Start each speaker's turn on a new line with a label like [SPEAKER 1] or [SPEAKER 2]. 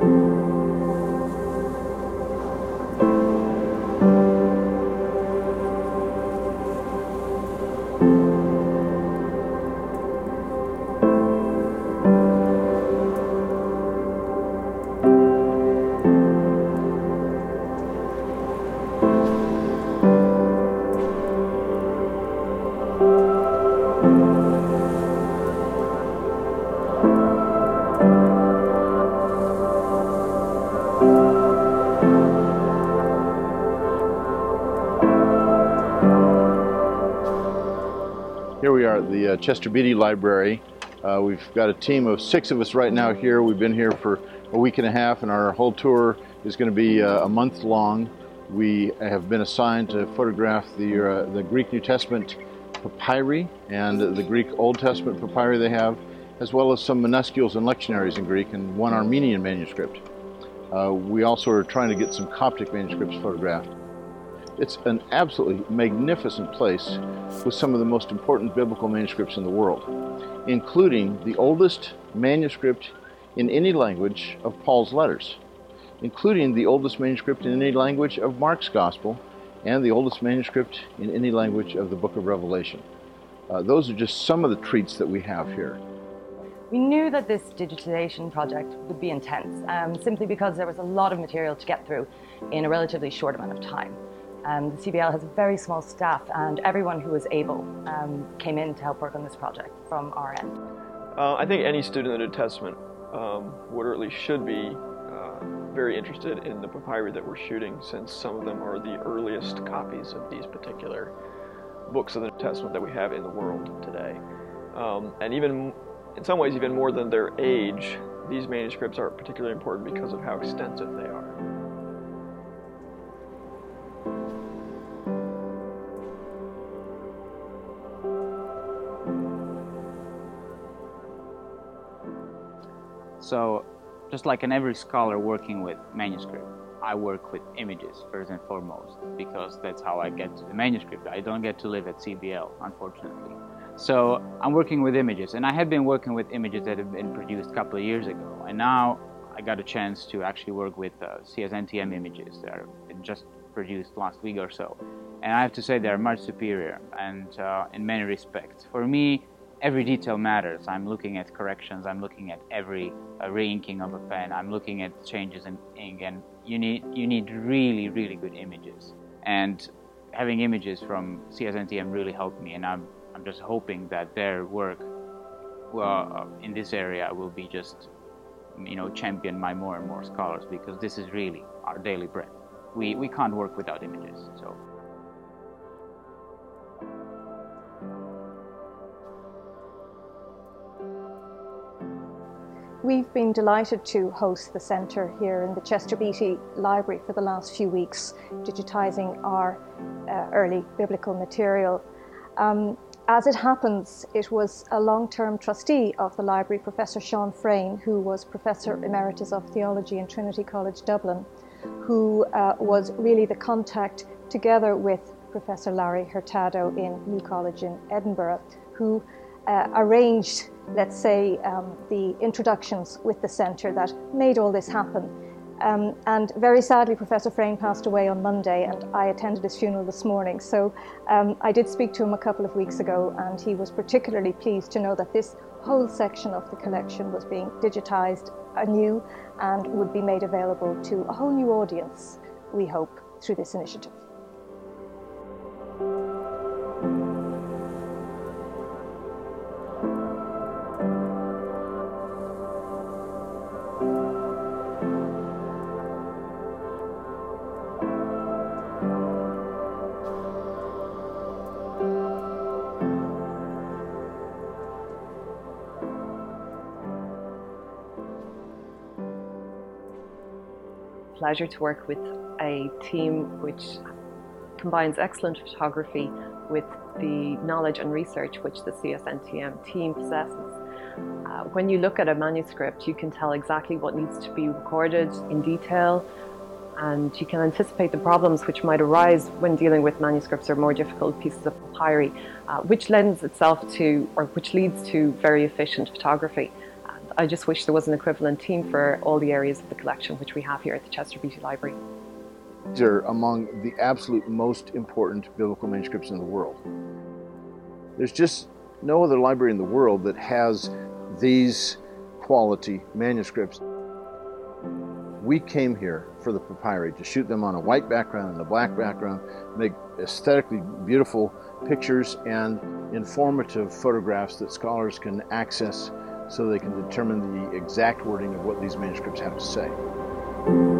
[SPEAKER 1] Here we the uh, Chester Beatty Library. Uh, we've got a team of six of us right now here. We've been here for a week and a half, and our whole tour is going to be uh, a month long. We have been assigned to photograph the, uh, the Greek New Testament papyri and the Greek Old Testament papyri they have, as well as some minuscules and lectionaries in Greek and one Armenian manuscript. Uh, we also are trying to get some Coptic manuscripts photographed. It's an absolutely magnificent place with some of the most important biblical manuscripts in the world, including the oldest manuscript in any language of Paul's letters, including the oldest manuscript in any language of Mark's Gospel, and the oldest manuscript in any language of the book of Revelation. Uh, those are just some of the treats that we have here.
[SPEAKER 2] We knew that this digitization project would be intense, um, simply because there was a lot of material to get through in a relatively short amount of time. Um, the CBL has a very small staff, and everyone who was able um, came in to help work on this project from our end.
[SPEAKER 3] Uh, I think any student of the New Testament um, would, or at least should be, uh, very interested in the papyri that we're shooting, since some of them are the earliest copies of these particular books of the New Testament that we have in the world today. Um, and even, in some ways, even more than their age, these manuscripts are particularly important because of how extensive they are.
[SPEAKER 4] So, just like an every scholar working with manuscript, I work with images first and foremost because that's how I get to the manuscript. I don't get to live at CBL, unfortunately. So I'm working with images, and I had been working with images that had been produced a couple of years ago, and now I got a chance to actually work with uh, CSNTM images that are just produced last week or so. And I have to say they're much superior, and uh, in many respects. For me, every detail matters. I'm looking at corrections, I'm looking at every uh, re-inking of a pen, I'm looking at changes in ink, and you need, you need really, really good images. And having images from CSNTM really helped me, and I'm, I'm just hoping that their work well, uh, in this area will be just, you know, championed by more and more scholars because this is really our daily bread. We, we can't work without images, so.
[SPEAKER 5] We've been delighted to host the centre here in the Chester Beatty Library for the last few weeks, digitising our uh, early biblical material. Um, as it happens, it was a long-term trustee of the library, Professor Sean Freyne, who was Professor Emeritus of Theology in Trinity College Dublin, who uh, was really the contact together with Professor Larry Hurtado in New College in Edinburgh, who uh, arranged let's say, um, the introductions with the centre that made all this happen. Um, and very sadly, Professor Freyne passed away on Monday, and I attended his funeral this morning. So um, I did speak to him a couple of weeks ago, and he was particularly pleased to know that this whole section of the collection was being digitised anew and would be made available to a whole new audience, we hope, through this initiative.
[SPEAKER 6] Pleasure to work with a team which combines excellent photography with the knowledge and research which the CSNTM team possesses. Uh, when you look at a manuscript, you can tell exactly what needs to be recorded in detail and you can anticipate the problems which might arise when dealing with manuscripts or more difficult pieces of papyri, uh, which lends itself to, or which leads to very efficient photography. I just wish there was an equivalent team for all the areas of the collection which we have here at the Chester Beatty Library.
[SPEAKER 1] These are among the absolute most important biblical manuscripts in the world. There's just no other library in the world that has these quality manuscripts. We came here for the papyri to shoot them on a white background and a black background, make aesthetically beautiful pictures and informative photographs that scholars can access so they can determine the exact wording of what these manuscripts have to say.